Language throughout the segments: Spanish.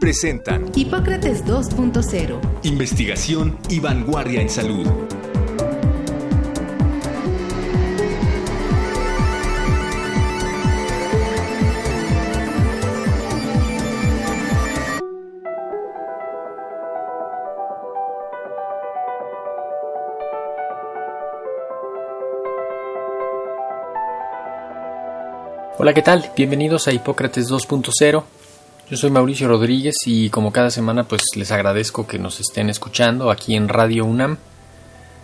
presentan Hipócrates 2.0. Investigación y vanguardia en salud. Hola, ¿qué tal? Bienvenidos a Hipócrates 2.0. Yo soy Mauricio Rodríguez y como cada semana pues les agradezco que nos estén escuchando aquí en Radio UNAM.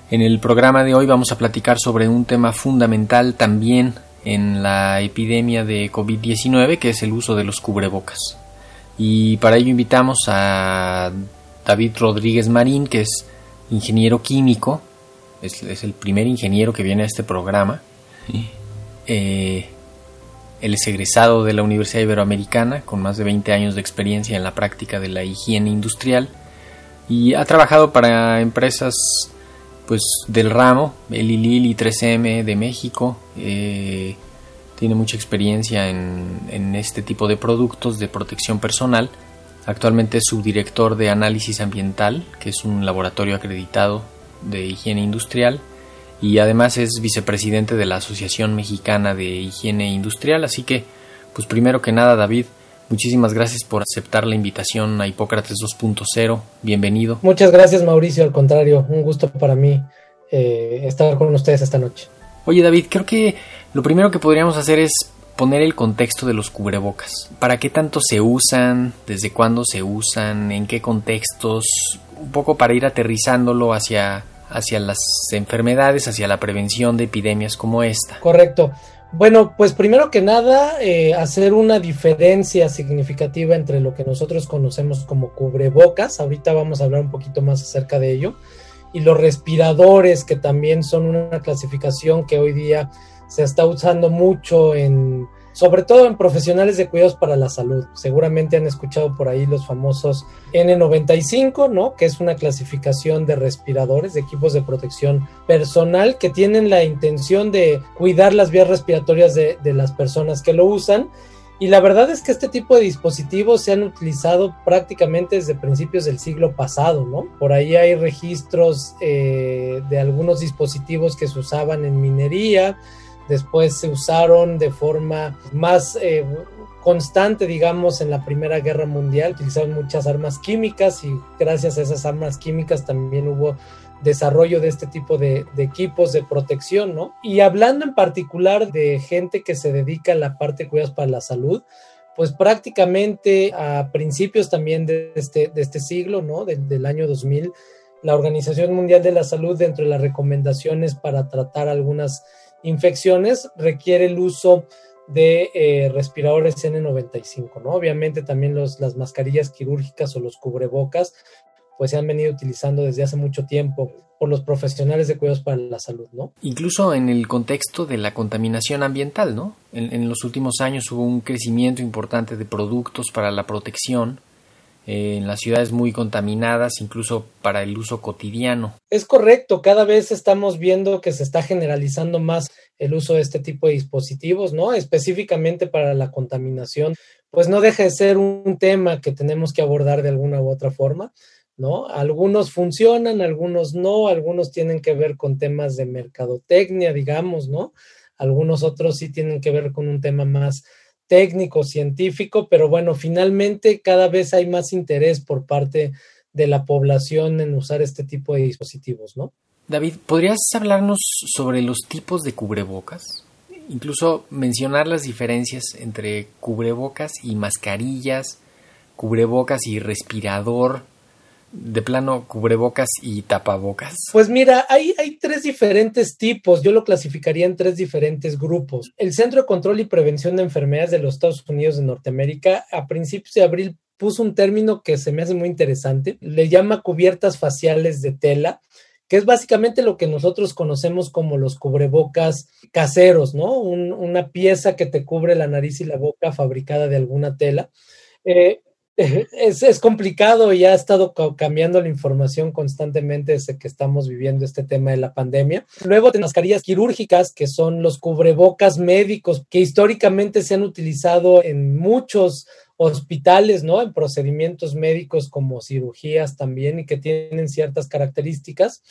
En el programa de hoy vamos a platicar sobre un tema fundamental también en la epidemia de COVID-19 que es el uso de los cubrebocas. Y para ello invitamos a David Rodríguez Marín que es ingeniero químico, es, el primer ingeniero que viene a este programa. Eh, él es egresado de la Universidad Iberoamericana con más de 20 años de experiencia en la práctica de la higiene industrial y ha trabajado para empresas pues del ramo, el ILIL y 3M de México. Eh, tiene mucha experiencia en, en, este tipo de productos de protección personal. Actualmente es subdirector de análisis ambiental, que es un laboratorio acreditado de higiene industrial y además es vicepresidente de la Asociación Mexicana de Higiene Industrial. Así que, pues primero que nada, David, muchísimas gracias por aceptar la invitación a Hipócrates 2.0. Bienvenido. Muchas gracias, Mauricio. Al contrario, un gusto para mí eh, estar con ustedes esta noche. Oye, David, creo que lo primero que podríamos hacer es poner el contexto de los cubrebocas. ¿Para qué tanto se usan? ¿Desde cuándo se usan? ¿En qué contextos? Un poco para ir aterrizándolo hacia hacia las enfermedades, hacia la prevención de epidemias como esta. Correcto. Bueno, pues primero que nada, eh, hacer una diferencia significativa entre lo que nosotros conocemos como cubrebocas, ahorita vamos a hablar un poquito más acerca de ello, y los respiradores, que también son una clasificación que hoy día se está usando mucho en sobre todo en profesionales de cuidados para la salud. Seguramente han escuchado por ahí los famosos N95, ¿no? Que es una clasificación de respiradores, de equipos de protección personal que tienen la intención de cuidar las vías respiratorias de, las personas que lo usan. Y la verdad es que este tipo de dispositivos se han utilizado prácticamente desde principios del siglo pasado, ¿no? Por ahí hay registros eh, de algunos dispositivos que se usaban en minería, después se usaron de forma más eh, constante, digamos, en la Primera Guerra Mundial, utilizaron muchas armas químicas y gracias a esas armas químicas también hubo desarrollo de este tipo de, equipos de protección, ¿no? Y hablando en particular de gente que se dedica a la parte de cuidados para la salud, pues prácticamente a principios también de este, este siglo, ¿no? Del año 2000, la Organización Mundial de la Salud, dentro de las recomendaciones para tratar algunas infecciones requiere el uso de eh, respiradores N95, ¿no? Obviamente también los, las mascarillas quirúrgicas o los cubrebocas, pues se han venido utilizando desde hace mucho tiempo por los profesionales de cuidados para la salud, ¿no? Incluso en el contexto de la contaminación ambiental, ¿no? En, en los últimos años hubo un crecimiento importante de productos para la protección en las ciudades muy contaminadas, incluso para el uso cotidiano. Es correcto, cada vez estamos viendo que se está generalizando más el uso de este tipo de dispositivos, ¿no? Específicamente para la contaminación, pues no deja de ser un tema que tenemos que abordar de alguna u otra forma, ¿no? Algunos funcionan, algunos no, algunos tienen que ver con temas de mercadotecnia, digamos, ¿no? Algunos otros sí tienen que ver con un tema más técnico, científico, pero bueno, finalmente cada vez hay más interés por parte de la población en usar este tipo de dispositivos, ¿no? David, ¿podrías hablarnos sobre los tipos de cubrebocas? Incluso mencionar las diferencias entre cubrebocas y mascarillas, cubrebocas y respirador, de plano cubrebocas y tapabocas? Pues mira, hay, tres diferentes tipos. Yo lo clasificaría en tres diferentes grupos. El Centro de Control y Prevención de Enfermedades de los Estados Unidos de Norteamérica, a principios de abril puso un término que se me hace muy interesante, le llama cubiertas faciales de tela, que es básicamente lo que nosotros conocemos como los cubrebocas caseros, ¿no? una pieza que te cubre la nariz y la boca fabricada de alguna tela. Eh, es, es, complicado y ha estado cambiando la información constantemente desde que estamos viviendo este tema de la pandemia. Luego de mascarillas quirúrgicas, que son los cubrebocas médicos, que históricamente se han utilizado en muchos hospitales, ¿no? En procedimientos médicos como cirugías también y que tienen ciertas características.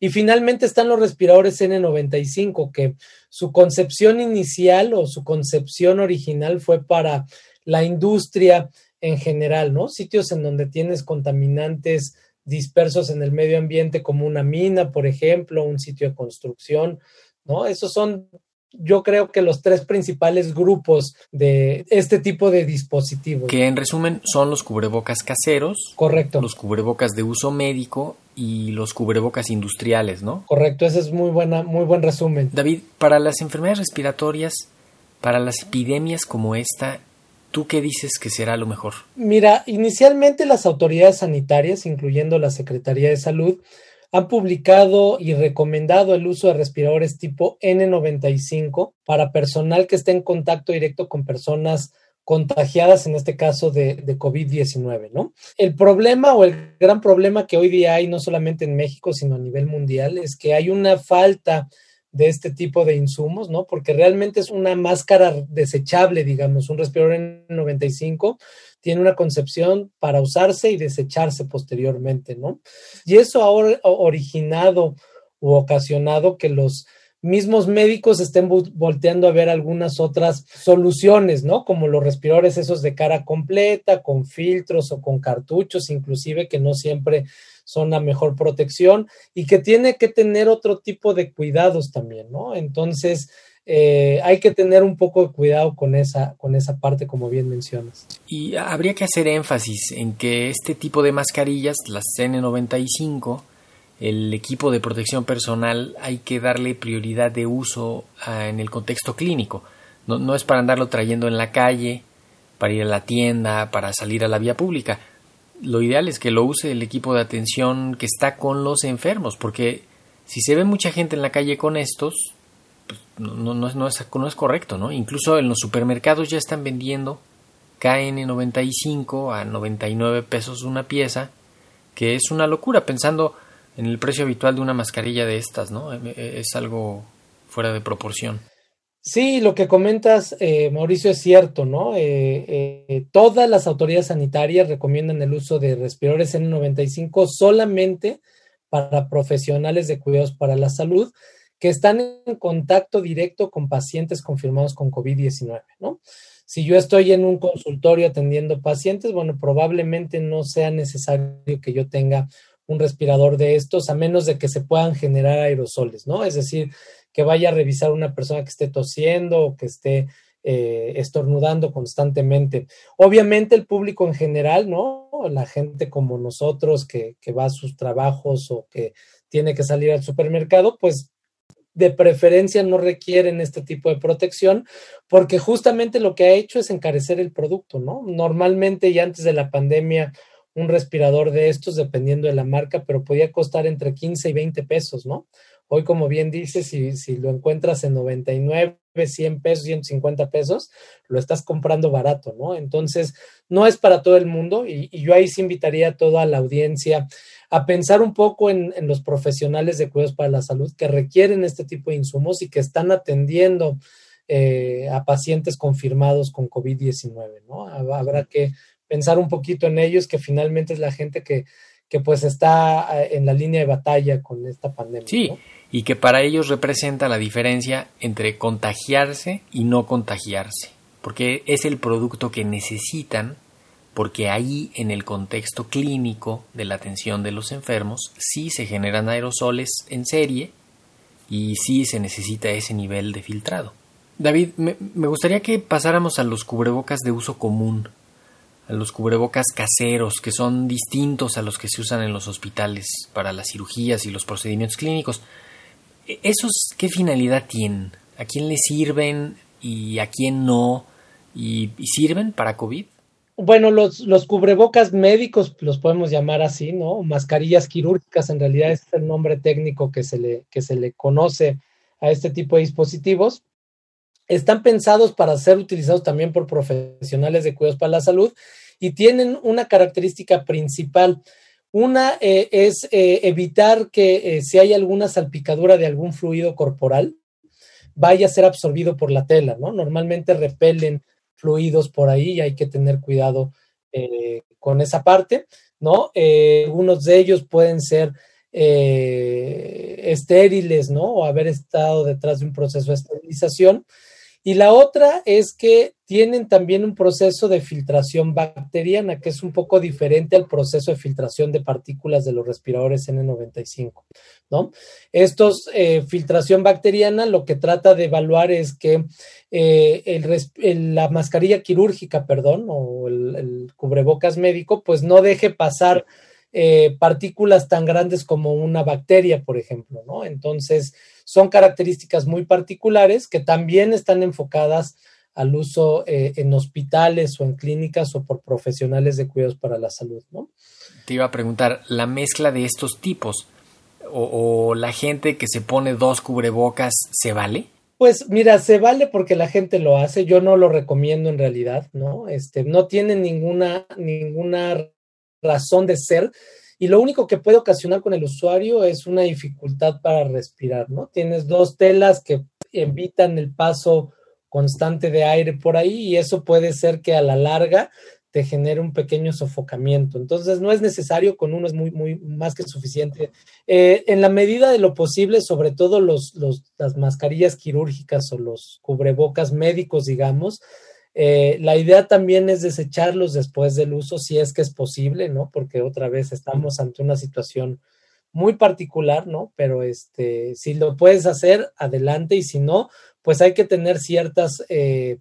Y finalmente están los respiradores N95, que su concepción inicial o su concepción original fue para la industria en general, ¿no? Sitios en donde tienes contaminantes dispersos en el medio ambiente como una mina, por ejemplo, un sitio de construcción, ¿no? Esos son yo creo que los tres principales grupos de este tipo de dispositivos. Que en resumen son los cubrebocas caseros. Correcto. Los cubrebocas de uso médico y los cubrebocas industriales, ¿no? Correcto, ese es muy buena, muy buen resumen. David, para las enfermedades respiratorias, para las epidemias como esta, ¿Tú qué dices que será lo mejor? Mira, inicialmente las autoridades sanitarias, incluyendo la Secretaría de Salud, han publicado y recomendado el uso de respiradores tipo N95 para personal que esté en contacto directo con personas contagiadas, en este caso de, de COVID-19, ¿no? El problema o el gran problema que hoy día hay, no solamente en México, sino a nivel mundial, es que hay una falta de este tipo de insumos, ¿no? Porque realmente es una máscara desechable, digamos, un respirador N95 tiene una concepción para usarse y desecharse posteriormente, ¿no? Y eso ha originado u ocasionado que los mismos médicos estén volteando a ver algunas otras soluciones, ¿no? Como los respiradores esos de cara completa, con filtros o con cartuchos, inclusive que no siempre son la mejor protección y que tiene que tener otro tipo de cuidados también, ¿no? Entonces, eh, hay que tener un poco de cuidado con esa, con esa parte, como bien mencionas. Y habría que hacer énfasis en que este tipo de mascarillas, las N95, el equipo de protección personal, hay que darle prioridad de uso ah, en el contexto clínico. No, no es para andarlo trayendo en la calle, para ir a la tienda, para salir a la vía pública. Lo ideal es que lo use el equipo de atención que está con los enfermos, porque si se ve mucha gente en la calle con estos, pues, no, no, no, es, no, es, correcto, ¿no? Incluso en los supermercados ya están vendiendo KN95 a 99 pesos una pieza, que es una locura pensando en el precio habitual de una mascarilla de estas, ¿no? E, e, es algo fuera de proporción. Sí, lo que comentas, eh, Mauricio, es cierto, ¿no? Eh, eh, todas las autoridades sanitarias recomiendan el uso de respiradores N95 solamente para profesionales de cuidados para la salud que están en contacto directo con pacientes confirmados con COVID-19, ¿no? Si yo estoy en un consultorio atendiendo pacientes, bueno, probablemente no sea necesario que yo tenga un respirador de estos, a menos de que se puedan generar aerosoles, ¿no? Es decir, que vaya a revisar una persona que esté tosiendo o que esté eh, estornudando constantemente. Obviamente el público en general, ¿no? La gente como nosotros que, que va a sus trabajos o que tiene que salir al supermercado, pues de preferencia no requieren este tipo de protección porque justamente lo que ha hecho es encarecer el producto, ¿no? Normalmente ya antes de la pandemia un respirador de estos, dependiendo de la marca, pero podía costar entre 15 y 20 pesos, ¿no? Hoy, como bien dices, si, si lo encuentras en 99, 100 pesos, 150 pesos, lo estás comprando barato, ¿no? Entonces, no es para todo el mundo y, y yo ahí sí invitaría a toda la audiencia a pensar un poco en, los profesionales de cuidados para la salud que requieren este tipo de insumos y que están atendiendo eh, a pacientes confirmados con COVID-19, ¿no? Habrá que pensar un poquito en ellos, que finalmente es la gente que, que pues está eh, en la línea de batalla con esta pandemia. Sí, y que para ellos representa la diferencia entre contagiarse y no contagiarse, porque es el producto que necesitan porque ahí en el contexto clínico de la atención de los enfermos sí se generan aerosoles en serie y sí se necesita ese nivel de filtrado. David, me, gustaría que pasáramos a los cubrebocas de uso común, los cubrebocas caseros, que son distintos a los que se usan en los hospitales para las cirugías y los procedimientos clínicos. E, ¿Esos qué finalidad tienen? ¿A quién les sirven y a quién no? y sirven para COVID? bueno, los, los cubrebocas médicos los podemos llamar así, ¿no? Mascarillas quirúrgicas, en realidad es el nombre técnico que se le, que se le conoce a este tipo de dispositivos. Están pensados para ser utilizados también por profesionales de cuidados para la salud y tienen una característica principal. Una eh, es eh, evitar que eh, si hay alguna salpicadura de algún fluido corporal, vaya a ser absorbido por la tela, ¿no? Normalmente repelen fluidos por ahí y hay que tener cuidado con esa parte, ¿no? algunos de ellos pueden ser estériles, ¿no? O haber estado detrás de un proceso de esterilización. Y la otra es que tienen también un proceso de filtración bacteriana, que es un poco diferente al proceso de filtración de partículas de los respiradores N95, ¿no? Estos, eh, filtración bacteriana, lo que trata de evaluar es que eh, la mascarilla quirúrgica, perdón, o el, cubrebocas médico, pues no deje pasar eh, partículas tan grandes como una bacteria, por ejemplo, ¿no? Entonces, son características muy particulares que también están enfocadas al uso eh, en hospitales o en clínicas o por profesionales de cuidados para la salud, ¿no? Te iba a preguntar, la mezcla de estos tipos o, la gente que se pone dos cubrebocas, ¿se vale? Pues mira, se vale porque la gente lo hace, yo no lo recomiendo en realidad, ¿no? Este, no tiene ninguna, ninguna razón de ser y lo único que puede ocasionar con el usuario es una dificultad para respirar, ¿no? Tienes dos telas que evitan el paso constante de aire por ahí y eso puede ser que a la larga te genere un pequeño sofocamiento. Entonces no es necesario, con uno es muy, muy más que suficiente. Eh, en la medida de lo posible, sobre todo los, las mascarillas quirúrgicas o los cubrebocas médicos, digamos, eh, la idea también es desecharlos después del uso, si es que es posible, ¿no? Porque otra vez estamos ante una situación muy particular, ¿no? Pero este, si lo puedes hacer, adelante, y si no, pues hay que tener ciertos eh,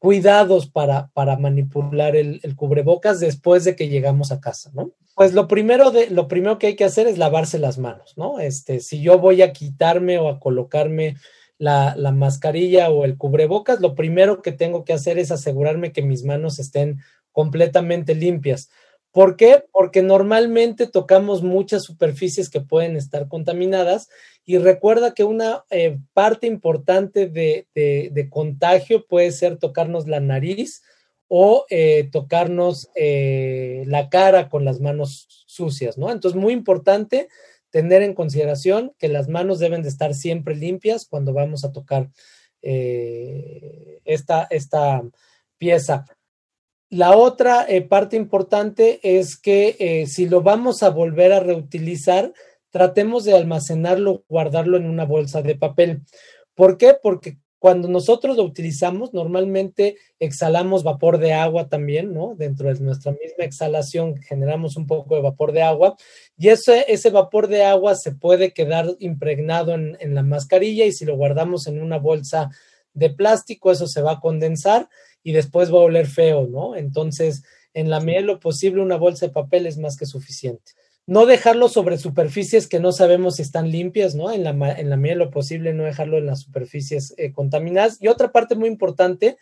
cuidados para, para manipular el, el, cubrebocas después de que llegamos a casa, ¿no? Pues lo primero, de, lo primero que hay que hacer es lavarse las manos, ¿no? Este, si yo voy a quitarme o a colocarme la, la, mascarilla o el cubrebocas, lo primero que tengo que hacer es asegurarme que mis manos estén completamente limpias. ¿Por qué? Porque normalmente tocamos muchas superficies que pueden estar contaminadas y recuerda que una eh, parte importante de, de, contagio puede ser tocarnos la nariz o eh, tocarnos eh, la cara con las manos sucias, ¿no? Entonces, muy importante tener en consideración que las manos deben de estar siempre limpias cuando vamos a tocar eh, esta, esta, pieza. La otra eh, parte importante es que eh, si lo vamos a volver a reutilizar, tratemos de almacenarlo, guardarlo en una bolsa de papel. ¿Por qué? Porque cuando nosotros lo utilizamos, normalmente exhalamos vapor de agua también, ¿no? Dentro de nuestra misma exhalación generamos un poco de vapor de agua y ese, ese vapor de agua se puede quedar impregnado en, en la mascarilla y si lo guardamos en una bolsa de plástico, eso se va a condensar y después va a oler feo, ¿no? Entonces, en la medida de lo posible, una bolsa de papel es más que suficiente no dejarlo sobre superficies que no sabemos si están limpias, ¿no? En la, en la medida de lo posible, no dejarlo en las superficies eh, contaminadas. Y otra parte muy importante,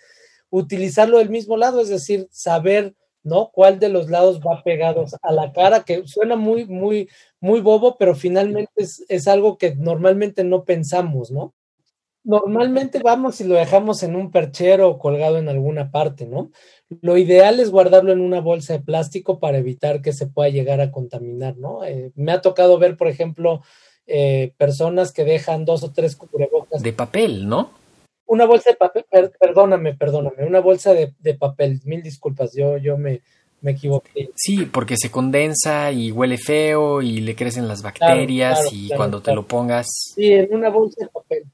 utilizarlo del mismo lado, es decir, saber, ¿no? Cuál de los lados va pegados a la cara, que suena muy, muy, muy bobo, pero finalmente es, es algo que normalmente no pensamos, ¿no? Normalmente vamos y lo dejamos en un perchero o colgado en alguna parte, ¿no? Lo ideal es guardarlo en una bolsa de plástico para evitar que se pueda llegar a contaminar, ¿no? Eh, me ha tocado ver, por ejemplo, eh, personas que dejan dos o tres cubrebocas. De papel, ¿no? Una bolsa de papel, perdóname, perdóname, una bolsa de, papel, mil disculpas, yo, yo me, me equivoqué. Sí, porque se condensa y huele feo y le crecen las bacterias y cuando te lo pongas. Sí, en una bolsa de papel.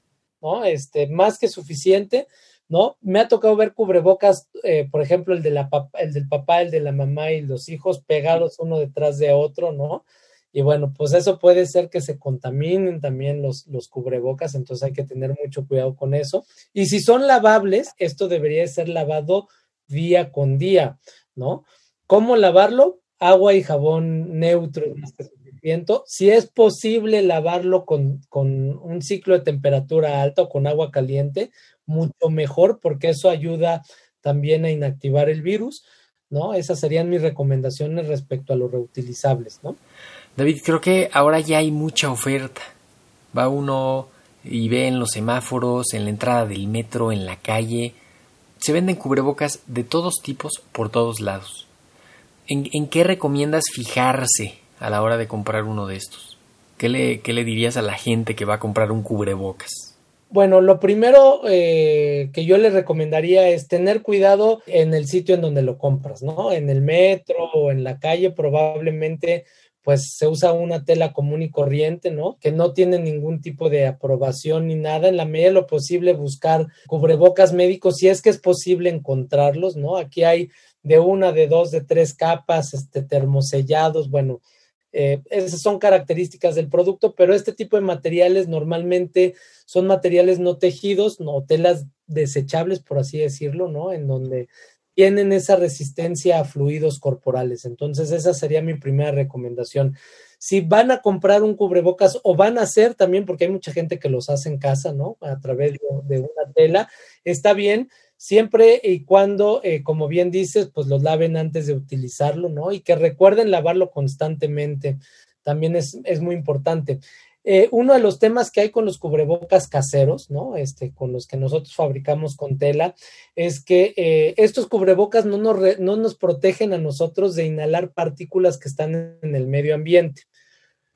¿No? Este, más que suficiente, ¿no? Me ha tocado ver cubrebocas, eh, por ejemplo, el, de la el del papá, el de la mamá y los hijos pegados uno detrás de otro, ¿no? Y bueno, pues eso puede ser que se contaminen también los, los cubrebocas, entonces hay que tener mucho cuidado con eso. Y si son lavables, esto debería ser lavado día con día, ¿no? ¿Cómo lavarlo? Agua y jabón neutro si es posible lavarlo con, un ciclo de temperatura alta o con agua caliente, mucho mejor porque eso ayuda también a inactivar el virus. ¿no? Esas serían mis recomendaciones respecto a los reutilizables, ¿no? David, creo que ahora ya hay mucha oferta. Va uno y ve en los semáforos, en la entrada del metro, en la calle. Se venden cubrebocas de todos tipos por todos lados. ¿En, en qué recomiendas fijarse a la hora de comprar uno de estos? ¿Qué le, ¿Qué le dirías a la gente que va a comprar un cubrebocas? Bueno, lo primero eh, que yo le recomendaría es tener cuidado en el sitio en donde lo compras, ¿no? En el metro o en la calle probablemente pues se usa una tela común y corriente, ¿no? Que no tiene ningún tipo de aprobación ni nada. En la medida de lo posible buscar cubrebocas médicos, si es que es posible encontrarlos, ¿no? Aquí hay de una, de dos, de tres capas, este, termosellados, bueno, eh, esas son características del producto, pero este tipo de materiales normalmente son materiales no tejidos, no telas desechables, por así decirlo, ¿no? En donde tienen esa resistencia a fluidos corporales. Entonces, esa sería mi primera recomendación. Si van a comprar un cubrebocas o van a hacer también, porque hay mucha gente que los hace en casa, ¿no? A través de, una tela, está bien, siempre y cuando, eh, como bien dices, pues los laven antes de utilizarlo, ¿no? Y que recuerden lavarlo constantemente, también es, es muy importante. Eh, uno de los temas que hay con los cubrebocas caseros, ¿no? Este, con los que nosotros fabricamos con tela, es que eh, estos cubrebocas no nos, no nos protegen a nosotros de inhalar partículas que están en el medio ambiente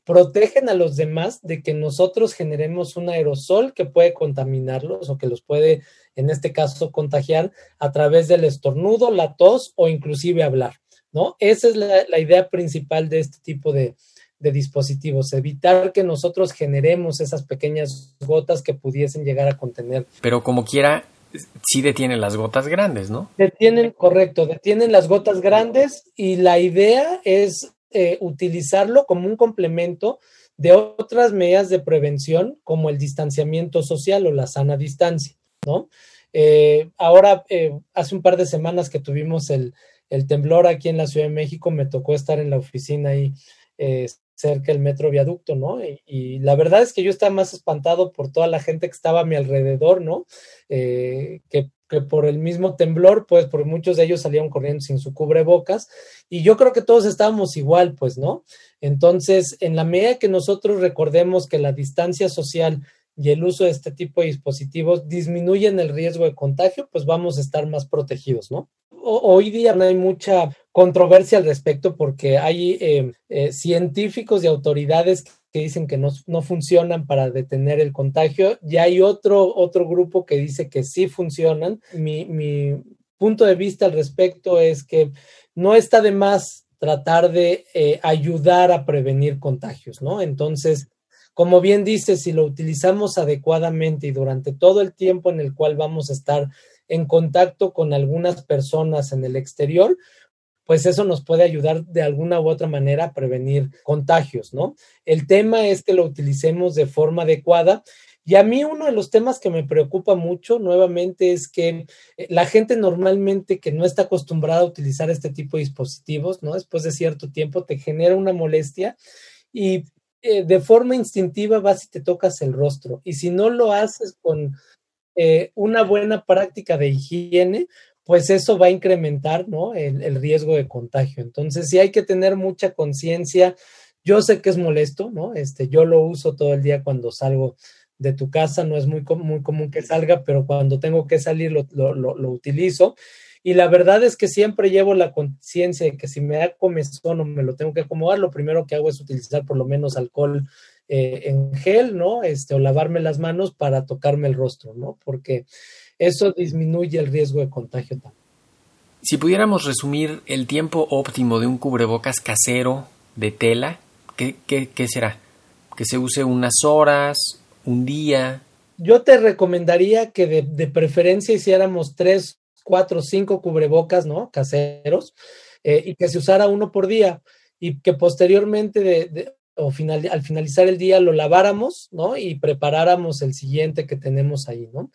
protegen a los demás de que nosotros generemos un aerosol que puede contaminarlos o que los puede, en este caso, contagiar a través del estornudo, la tos o inclusive hablar, ¿no? Esa es la, idea principal de este tipo de, de dispositivos, evitar que nosotros generemos esas pequeñas gotas que pudiesen llegar a contener. Pero como quiera, sí detienen las gotas grandes, ¿no? Detienen, correcto, detienen las gotas grandes y la idea es eh, utilizarlo como un complemento de otras medidas de prevención como el distanciamiento social o la sana distancia, ¿no? Eh, ahora, eh, hace un par de semanas que tuvimos el, temblor aquí en la Ciudad de México, me tocó estar en la oficina ahí cerca del metro viaducto, ¿no? Y, la verdad es que yo estaba más espantado por toda la gente que estaba a mi alrededor, ¿no? que, que, por el mismo temblor, pues, por muchos de ellos salieron corriendo sin su cubrebocas y yo creo que todos estábamos igual, pues, ¿no? Entonces, en la medida que nosotros recordemos que la distancia social y el uso de este tipo de dispositivos disminuyen el riesgo de contagio, pues vamos a estar más protegidos, ¿no? hoy día no hay mucha controversia al respecto porque hay eh, eh, científicos y autoridades que dicen que no, no, funcionan para detener el contagio y hay otro, otro grupo que dice que sí funcionan. Mi, mi punto de vista al respecto es que no está de más tratar de eh, ayudar a prevenir contagios, ¿no? Entonces, como bien dice, si lo utilizamos adecuadamente y durante todo el tiempo en el cual vamos a estar en contacto con algunas personas en el exterior, pues eso nos puede ayudar de alguna u otra manera a prevenir contagios, ¿no? El tema es que lo utilicemos de forma adecuada y a mí uno de los temas que me preocupa mucho nuevamente es que eh, la gente normalmente que no está acostumbrada a utilizar este tipo de dispositivos, ¿no? Después de cierto tiempo te genera una molestia y eh, de forma instintiva vas y te tocas el rostro. Y si no lo haces con eh, una buena práctica de higiene, pues eso va a incrementar, ¿no? El, riesgo de contagio. Entonces sí hay que tener mucha conciencia. Yo sé que es molesto, ¿no? Este, yo lo uso todo el día cuando salgo de tu casa, no es muy, muy común que salga, pero cuando tengo que salir lo, lo, utilizo. Y la verdad es que siempre llevo la conciencia de que si me da comezón o me lo tengo que acomodar, lo primero que hago es utilizar por lo menos alcohol eh, en gel, ¿no? Este, o lavarme las manos para tocarme el rostro, ¿no? Porque eso disminuye el riesgo de contagio también. Si pudiéramos resumir el tiempo óptimo de un cubrebocas casero de tela, ¿qué, qué, qué será? ¿Que se use unas horas, un día. Yo te recomendaría que de, preferencia hiciéramos tres, cuatro, cinco cubrebocas, ¿no? Caseros, eh, y que se usara uno por día y que posteriormente de, o final, al finalizar el día lo laváramos, ¿no? Y preparáramos el siguiente que tenemos ahí, ¿no?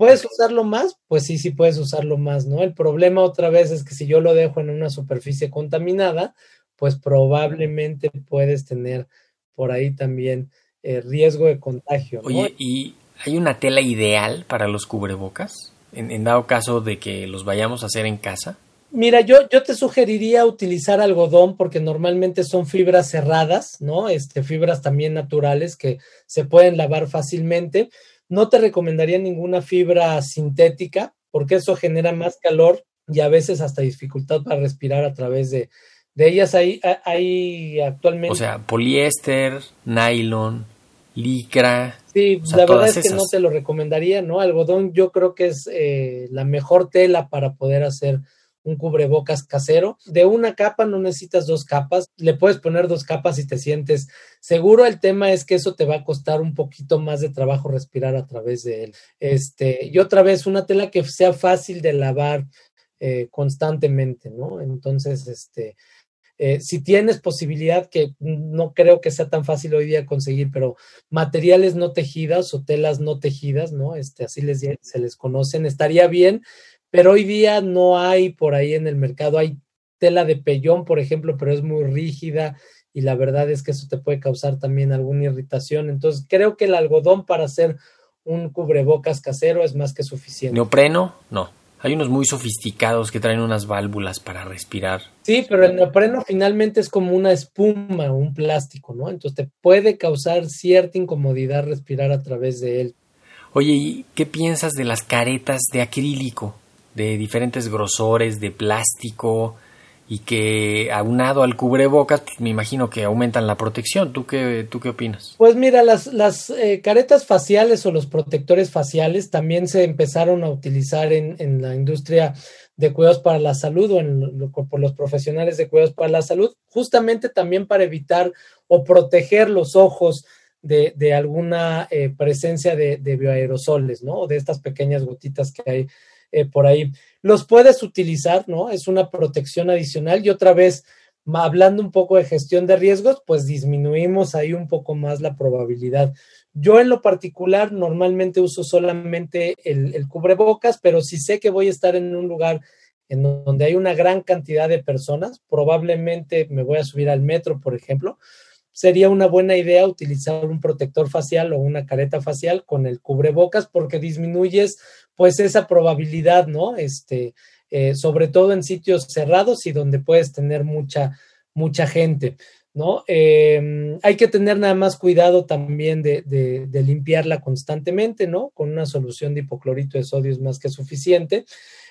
¿Puedes usarlo más? Pues sí, sí puedes usarlo más, ¿no? El problema otra vez es que si yo lo dejo en una superficie contaminada, pues probablemente puedes tener por ahí también eh, riesgo de contagio. Oye, ¿y hay una tela ideal para los cubrebocas? En, dado caso de que los vayamos a hacer en casa. Mira, yo, yo te sugeriría utilizar algodón porque normalmente son fibras cerradas, ¿no? Este, fibras también naturales que se pueden lavar fácilmente. No te recomendaría ninguna fibra sintética porque eso genera más calor y a veces hasta dificultad para respirar a través de, de ellas. Hay, hay actualmente. O sea, poliéster, nylon, licra. Sí, o sea, la verdad es que no te lo recomendaría, ¿no? Algodón yo creo que es eh, la mejor tela para poder hacer un cubrebocas casero. De una capa no necesitas dos capas, le puedes poner dos capas si te sientes seguro. El tema es que eso te va a costar un poquito más de trabajo respirar a través de él. Este, y otra vez, una tela que sea fácil de lavar eh, constantemente, ¿no? Entonces, este, eh, si tienes posibilidad, que no creo que sea tan fácil hoy día conseguir, pero materiales no tejidas o telas no tejidas, ¿no? Este, así les, se les conocen, estaría bien, pero hoy día no hay por ahí en el mercado, hay tela de pellón, por ejemplo, pero es muy rígida y la verdad es que eso te puede causar también alguna irritación. Entonces, creo que el algodón para hacer un cubrebocas casero es más que suficiente. Neopreno, no. Hay unos muy sofisticados que traen unas válvulas para respirar. Sí, pero el neopreno finalmente es como una espuma un plástico, ¿no? Entonces te puede causar cierta incomodidad respirar a través de él. Oye, ¿y qué piensas de las caretas de acrílico, de diferentes grosores, de plástico, y que aunado al cubrebocas, pues me imagino que aumentan la protección? ¿Tú qué, tú qué opinas? Pues mira, las, las eh, caretas faciales o los protectores faciales también se empezaron a utilizar en, en la industria de cuidados para la salud o en, por los profesionales de cuidados para la salud, justamente también para evitar o proteger los ojos de, de alguna eh, presencia de, de, bioaerosoles, ¿no? O de estas pequeñas gotitas que hay eh, por ahí. Los puedes utilizar, ¿no? Es una protección adicional y otra vez, hablando un poco de gestión de riesgos, pues disminuimos ahí un poco más la probabilidad. Yo en lo particular normalmente uso solamente el, el, cubrebocas, pero si sé que voy a estar en un lugar en donde hay una gran cantidad de personas, probablemente me voy a subir al metro, por ejemplo, sería una buena idea utilizar un protector facial o una careta facial con el cubrebocas porque disminuyes pues esa probabilidad, ¿no? Este, eh, sobre todo en sitios cerrados y donde puedes tener mucha, mucha gente. ¿no? Eh, hay que tener nada más cuidado también de, de, de, limpiarla constantemente, ¿no? Con una solución de hipoclorito de sodio es más que suficiente.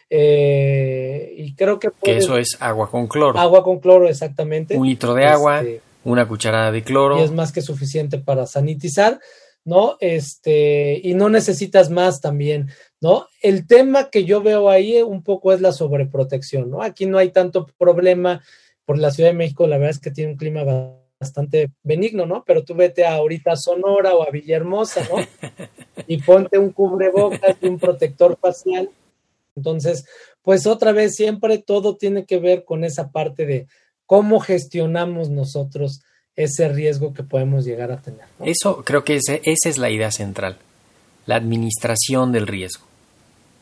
Eh, y creo que, puedes, que eso es agua con cloro. Agua con cloro, exactamente. Un litro de este, agua, una cucharada de cloro. Y es más que suficiente para sanitizar, ¿no? Este, y no necesitas más también, ¿no? El tema que yo veo ahí un poco es la sobreprotección, ¿no? Aquí no hay tanto problema por la Ciudad de México, la verdad es que tiene un clima bastante benigno, ¿no? Pero tú vete a ahorita a Sonora o a Villahermosa, ¿no? Y ponte un cubrebocas y un protector facial. Entonces, pues otra vez, siempre todo tiene que ver con esa parte de cómo gestionamos nosotros ese riesgo que podemos llegar a tener. ¿no? Eso creo que ese, esa es la idea central, la administración del riesgo.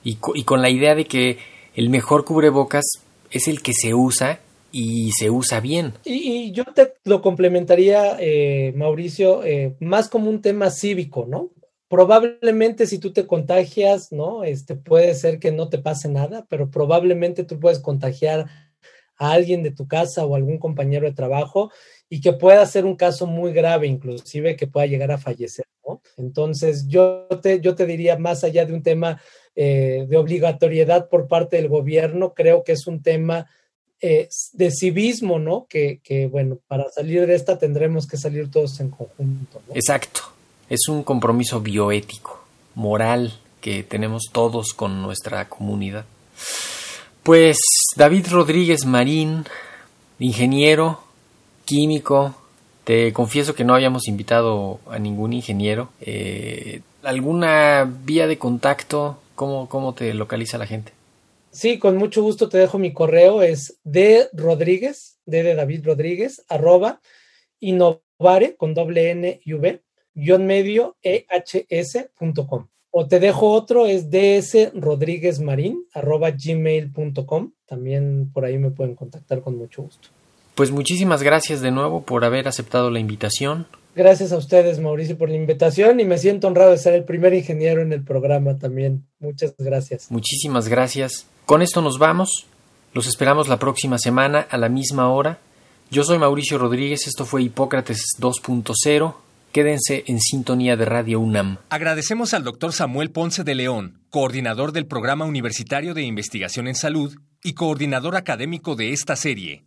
Y, con la idea de que el mejor cubrebocas es el que se usa y se usa bien. Y, y yo te lo complementaría, eh, Mauricio, eh, más como un tema cívico, ¿no? Probablemente si tú te contagias, ¿no? Este puede ser que no te pase nada, pero probablemente tú puedes contagiar a alguien de tu casa o algún compañero de trabajo y que pueda ser un caso muy grave, inclusive que pueda llegar a fallecer, ¿no? Entonces yo te, yo te diría, más allá de un tema eh, de obligatoriedad por parte del gobierno, creo que es un tema eh, de civismo, ¿no? Que, que, bueno, para salir de esta tendremos que salir todos en conjunto. Exacto. Es un compromiso bioético, moral, que tenemos todos con nuestra comunidad. Pues David Rodríguez Marín, ingeniero, químico, te confieso que no habíamos invitado a ningún ingeniero. Eh, ¿Alguna vía de contacto? ¿Cómo, ¿Cómo te localiza la gente? Sí, con mucho gusto te dejo mi correo, es de Rodríguez, de, de David Rodríguez, arroba, innovare, con doble N y V, guion medio, ehs.com. O te dejo otro, es ds Rodríguez Marín, arroba gmail.com. También por ahí me pueden contactar con mucho gusto. Pues muchísimas gracias de nuevo por haber aceptado la invitación. Gracias a ustedes, Mauricio, por la invitación y me siento honrado de ser el primer ingeniero en el programa también. Muchas gracias. Muchísimas gracias. Con esto nos vamos. Los esperamos la próxima semana a la misma hora. Yo soy Mauricio Rodríguez, esto fue Hipócrates 2.0. Quédense en sintonía de Radio UNAM. Agradecemos al doctor Samuel Ponce de León, coordinador del Programa Universitario de Investigación en Salud y coordinador académico de esta serie.